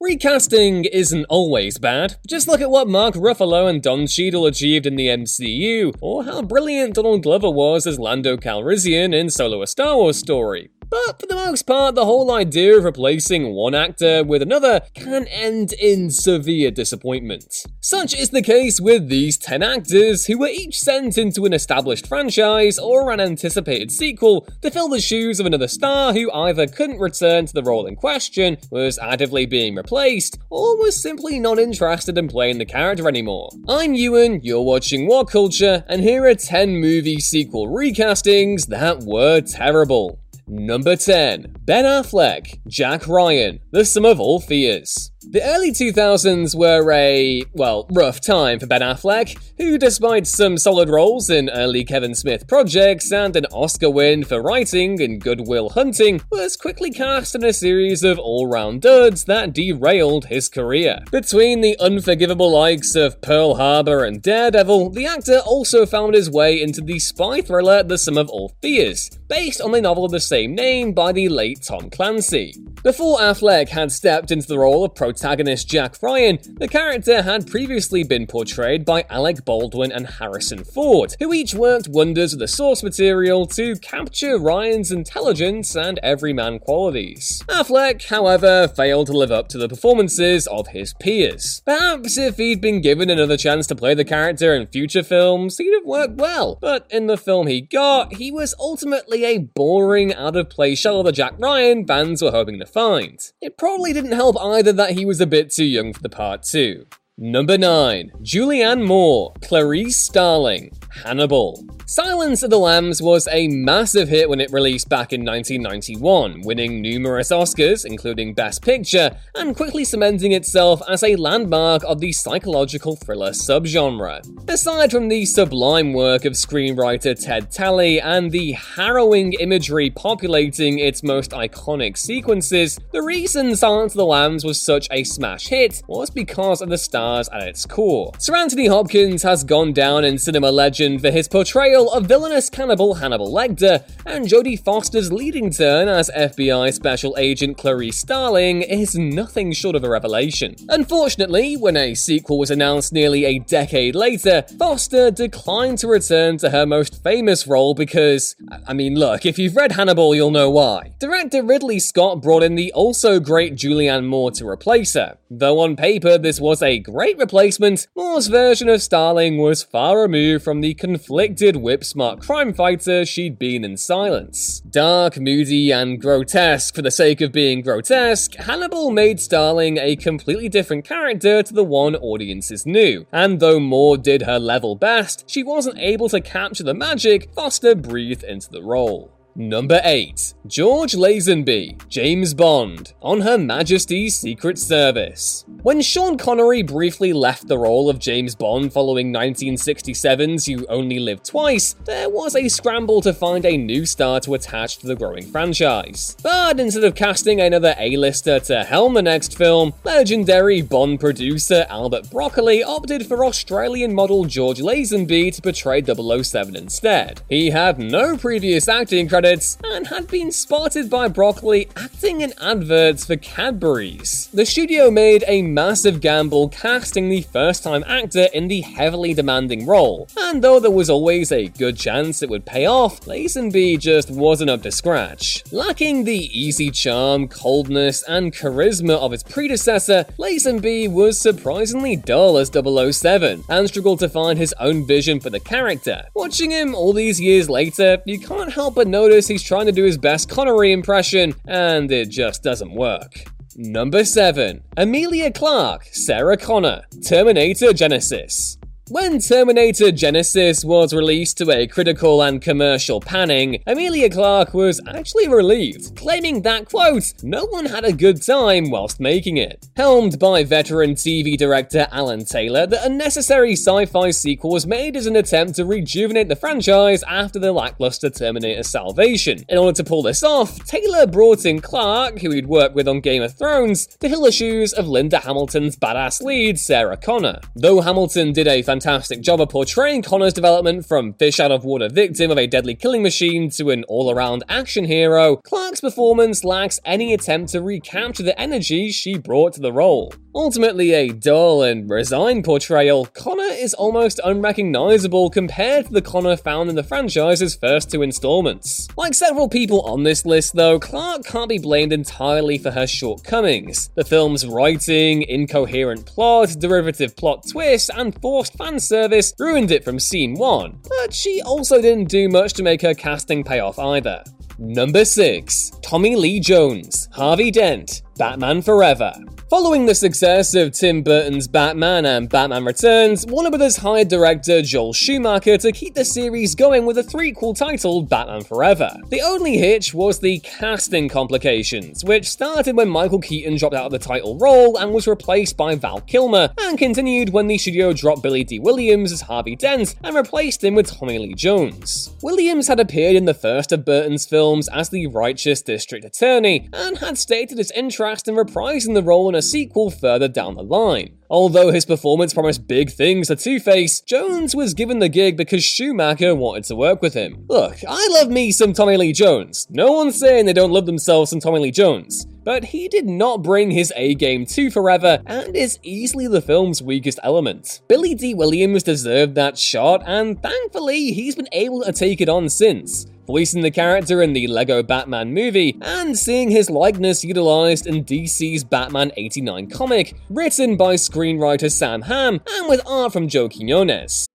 Recasting isn't always bad. Just look at what Mark Ruffalo and Don Cheadle achieved in the MCU, or how brilliant Donald Glover was as Lando Calrissian in Solo a Star Wars Story. But for the most part, the whole idea of replacing one actor with another can end in severe disappointment. Such is the case with these 10 actors, who were each sent into an established franchise or an anticipated sequel to fill the shoes of another star who either couldn't return to the role in question, was actively being replaced, or was simply not interested in playing the character anymore. I'm Ewan, you're watching What Culture, and here are 10 movie sequel recastings that were terrible. Number 10. Ben Affleck, Jack Ryan, The Sum of All Fears. The early 2000s were a, well, rough time for Ben Affleck, who, despite some solid roles in early Kevin Smith projects and an Oscar win for writing in Goodwill Hunting, was quickly cast in a series of all round duds that derailed his career. Between the unforgivable likes of Pearl Harbor and Daredevil, the actor also found his way into the spy thriller The Sum of All Fears, based on the novel of the same name by the late Tom Clancy. Before Affleck had stepped into the role of protagonist Jack Ryan, the character had previously been portrayed by Alec Baldwin and Harrison Ford, who each worked wonders with the source material to capture Ryan's intelligence and everyman qualities. Affleck, however, failed to live up to the performances of his peers. Perhaps if he'd been given another chance to play the character in future films, he'd have worked well, but in the film he got, he was ultimately a boring, out of place shell of the Jack Ryan fans were hoping to find. It probably didn't help either that he was a bit too young for the part too. Number 9. Julianne Moore, Clarice Starling, Hannibal. Silence of the Lambs was a massive hit when it released back in 1991, winning numerous Oscars, including Best Picture, and quickly cementing itself as a landmark of the psychological thriller subgenre. Aside from the sublime work of screenwriter Ted Tally and the harrowing imagery populating its most iconic sequences, the reason Silence of the Lambs was such a smash hit was because of the stars at its core. Sir Anthony Hopkins has gone down in cinema legend for his portrayal of villainous cannibal Hannibal Lecter, and Jodie Foster's leading turn as FBI Special Agent Clarice Starling is nothing short of a revelation. Unfortunately, when a sequel was announced nearly a decade later, Foster declined to return to her most famous role because, I mean, look, if you've read Hannibal, you'll know why. Director Ridley Scott brought in the also great Julianne Moore to replace her. Though on paper this was a great replacement, Moore's version of Starling was far removed from the conflicted whip smart crime fighter she'd been in silence. Dark, moody, and grotesque for the sake of being grotesque, Hannibal made Starling a completely different character to the one audiences knew. And though Moore did her level best, she wasn't able to capture the magic Foster breathed into the role. Number 8. George Lazenby, James Bond, on Her Majesty's Secret Service. When Sean Connery briefly left the role of James Bond following 1967's You Only Live Twice, there was a scramble to find a new star to attach to the growing franchise. But instead of casting another A-lister to helm the next film, legendary Bond producer Albert Broccoli opted for Australian model George Lazenby to portray 007 instead. He had no previous acting credits and had been spotted by Broccoli acting in adverts for Cadbury's. The studio made a massive gamble casting the first time actor in the heavily demanding role, and though there was always a good chance it would pay off, Lazenby just wasn't up to scratch. Lacking the easy charm, coldness, and charisma of its predecessor, Lazenby was surprisingly dull as 007 and struggled to find his own vision for the character. Watching him all these years later, you can't help but notice he's trying to do his best Connery impression, and it just doesn't work. Number 7. Emilia Clarke, Sarah Connor, Terminator Genisys. When Terminator Genisys was released to a critical and commercial panning, Emilia Clarke was actually relieved, claiming that, quote, no one had a good time whilst making it. Helmed by veteran TV director Alan Taylor, the unnecessary sci fi sequel was made as an attempt to rejuvenate the franchise after the lackluster Terminator Salvation. In order to pull this off, Taylor brought in Clarke, who he'd worked with on Game of Thrones, to fill the shoes of Linda Hamilton's badass lead, Sarah Connor. Though Hamilton did a fantastic job of portraying Connor's development from fish out of water victim of a deadly killing machine to an all around action hero, Clarke's performance lacks any attempt to recapture the energy she brought to the role. Ultimately a dull and resigned portrayal, Connor is almost unrecognizable compared to the Connor found in the franchise's first two installments. Like several people on this list, though, Clarke can't be blamed entirely for her shortcomings. The film's writing, incoherent plot, derivative plot twists, and forced fan service ruined it from scene one, but she also didn't do much to make her casting pay off either. Number 6. Tommy Lee Jones, Harvey Dent, Batman Forever. Following the success of Tim Burton's Batman and Batman Returns, Warner Bros. hired director Joel Schumacher to keep the series going with a threequel titled Batman Forever. The only hitch was the casting complications, which started when Michael Keaton dropped out of the title role and was replaced by Val Kilmer, and continued when the studio dropped Billy Dee Williams as Harvey Dent and replaced him with Tommy Lee Jones. Williams had appeared in the first of Burton's films as the righteous district attorney, and had stated his interest in reprising the role in a sequel further down the line. Although his performance promised big things to Two Face, Jones was given the gig because Schumacher wanted to work with him. Look, I love me some Tommy Lee Jones. No one's saying they don't love themselves some Tommy Lee Jones. But he did not bring his A game to Forever and is easily the film's weakest element. Billy Dee Williams deserved that shot, and thankfully, he's been able to take it on since voicing the character in the Lego Batman movie, and seeing his likeness utilized in DC's Batman 89 comic, written by screenwriter Sam Hamm and with art from Joe Quinones.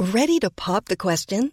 Ready to pop the question?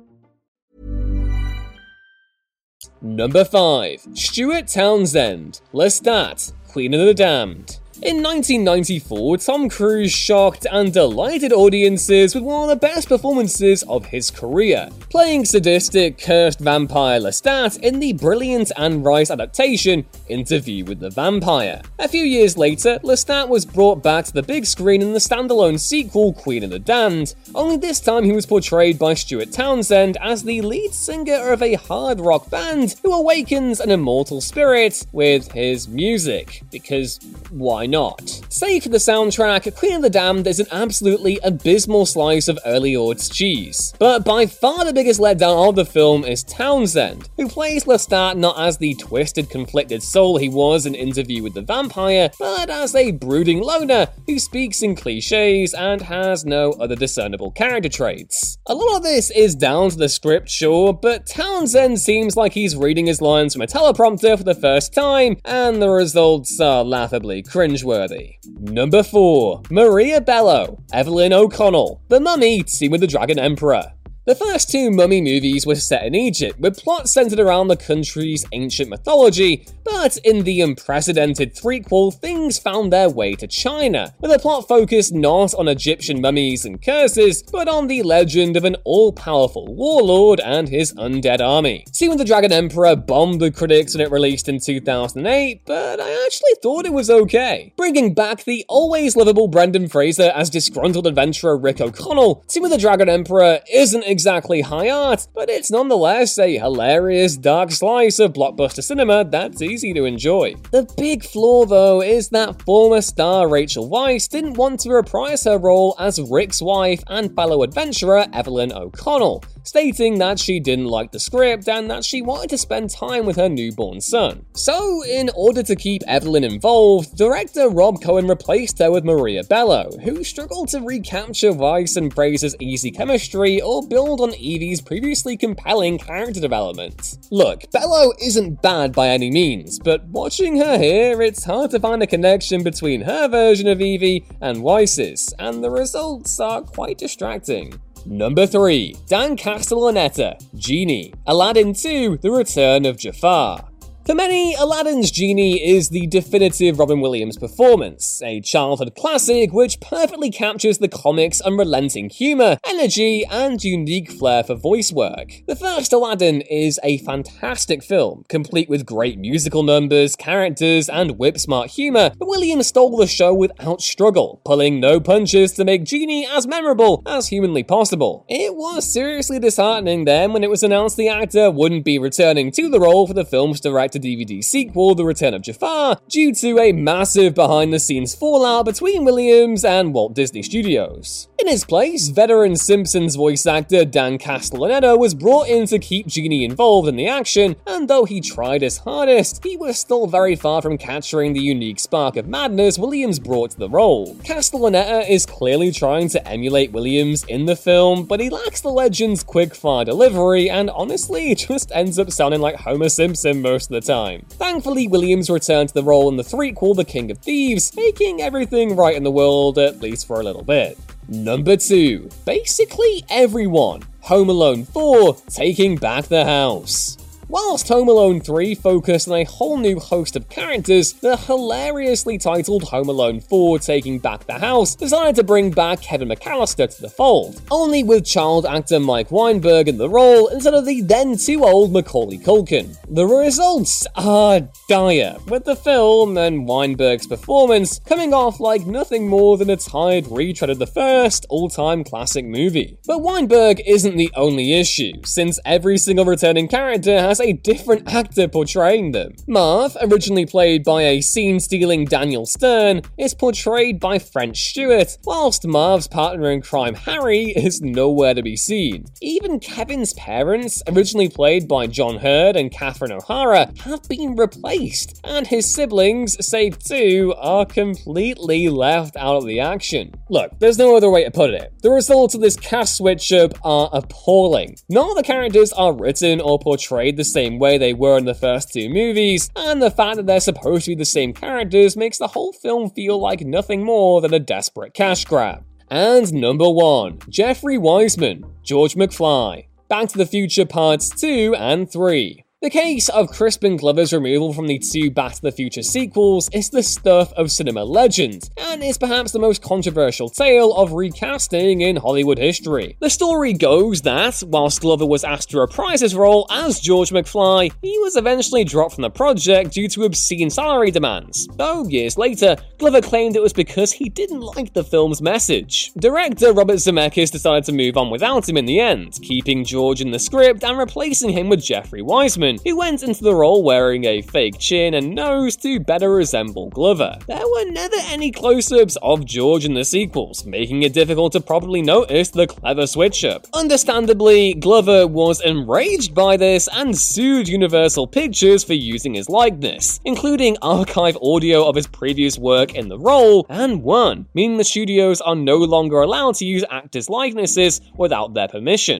Number 5. Stuart Townsend, Lestat, Queen of the Damned. In 1994, Tom Cruise shocked and delighted audiences with one of the best performances of his career, playing sadistic, cursed vampire Lestat in the brilliant Anne Rice adaptation Interview with the Vampire. A few years later, Lestat was brought back to the big screen in the standalone sequel Queen of the Damned, only this time he was portrayed by Stuart Townsend as the lead singer of a hard rock band who awakens an immortal spirit with his music. Because why not? Save for the soundtrack, Queen of the Damned is an absolutely abysmal slice of early odds cheese. But by far the biggest letdown of the film is Townsend, who plays Lestat not as the twisted, conflicted soul he was in Interview with the Vampire, but as a brooding loner who speaks in cliches and has no other discernible character traits. A lot of this is down to the script, sure, but Townsend seems like he's reading his lines from a teleprompter for the first time, and the results are laughably cringeworthy. Number 4. Maria Bello, Evelyn O'Connell, The Mummy, Tomb with the Dragon Emperor. The first two Mummy movies were set in Egypt, with plots centered around the country's ancient mythology, but in the unprecedented threequel, things found their way to China, with a plot focused not on Egyptian mummies and curses, but on the legend of an all powerful warlord and his undead army. Tomb of the Dragon Emperor bombed the critics when it released in 2008, but I actually thought it was okay. Bringing back the always lovable Brendan Fraser as disgruntled adventurer Rick O'Connell, Tomb of the Dragon Emperor isn't high art, but it's nonetheless a hilarious dark slice of blockbuster cinema that's easy to enjoy. The big flaw, though, is that former star Rachel Weisz didn't want to reprise her role as Rick's wife and fellow adventurer Evelyn O'Connell, stating that she didn't like the script and that she wanted to spend time with her newborn son. So, in order to keep Evelyn involved, director Rob Cohen replaced her with Maria Bello, who struggled to recapture Weisz and Fraser's easy chemistry or build on Evie's previously compelling character development. Look, Bello isn't bad by any means, but watching her here, it's hard to find a connection between her version of Evie and Weisz's, and the results are quite distracting. Number 3. Dan Castellaneta, Genie, Aladdin 2, The Return of Jafar. For many, Aladdin's Genie is the definitive Robin Williams performance, a childhood classic which perfectly captures the comic's unrelenting humour, energy, and unique flair for voice work. The first Aladdin is a fantastic film, complete with great musical numbers, characters, and whip smart humour, but Williams stole the show without struggle, pulling no punches to make Genie as memorable as humanly possible. It was seriously disheartening then when it was announced the actor wouldn't be returning to the role for the film's direct to DVD sequel, The Return of Jafar, due to a massive behind the scenes fallout between Williams and Walt Disney Studios. In his place, veteran Simpsons voice actor Dan Castellaneta was brought in to keep Genie involved in the action, and though he tried his hardest, he was still very far from capturing the unique spark of madness Williams brought to the role. Castellaneta is clearly trying to emulate Williams in the film, but he lacks the legend's quick-fire delivery, and honestly, just ends up sounding like Homer Simpson most of the time. Thankfully, Williams returned to the role in the threequel The King of Thieves, making everything right in the world, at least for a little bit. Number 2. Basically everyone. Home Alone 4 Taking Back the House. Whilst Home Alone 3 focused on a whole new host of characters, the hilariously titled Home Alone 4 Taking Back the House decided to bring back Kevin McAllister to the fold, only with child actor Mike Weinberg in the role instead of the then too old Macaulay Culkin. The results are dire, with the film and Weinberg's performance coming off like nothing more than a tired retread of the first all-time classic movie. But Weinberg isn't the only issue, since every single returning character has a different actor portraying them. Marv, originally played by a scene stealing Daniel Stern, is portrayed by French Stewart, whilst Marv's partner in crime, Harry, is nowhere to be seen. Even Kevin's parents, originally played by John Heard and Catherine O'Hara, have been replaced, and his siblings, save two, are completely left out of the action. Look, there's no other way to put it. The results of this cast switch up are appalling. None of the characters are written or portrayed the same way they were in the first two movies, and the fact that they're supposed to be the same characters makes the whole film feel like nothing more than a desperate cash grab. And number one, Jeffrey Weissman, George McFly, Back to the Future Parts 2 and 3. The case of Crispin Glover's removal from the two Back to the Future sequels is the stuff of cinema legend, and is perhaps the most controversial tale of recasting in Hollywood history. The story goes that, whilst Glover was asked to reprise his role as George McFly, he was eventually dropped from the project due to obscene salary demands. Though years later, Glover claimed it was because he didn't like the film's message. Director Robert Zemeckis decided to move on without him in the end, keeping George in the script and replacing him with Jeffrey Weissman, who went into the role wearing a fake chin and nose to better resemble Glover. There were never any close ups of George in the sequels, making it difficult to properly notice the clever switch up. Understandably, Glover was enraged by this and sued Universal Pictures for using his likeness, including archive audio of his previous work in the role, and won, meaning the studios are no longer allowed to use actors' likenesses without their permission.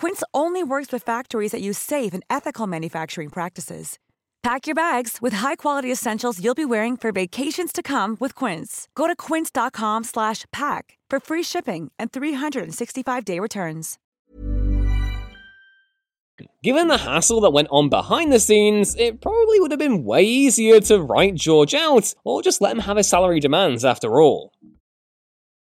Quince only works with factories that use safe and ethical manufacturing practices. Pack your bags with high-quality essentials you'll be wearing for vacations to come with Quince. Go to quince.com/pack for free shipping and 365-day returns. Given the hassle that went on behind the scenes, it probably would have been way easier to write George out or just let him have his salary demands after all.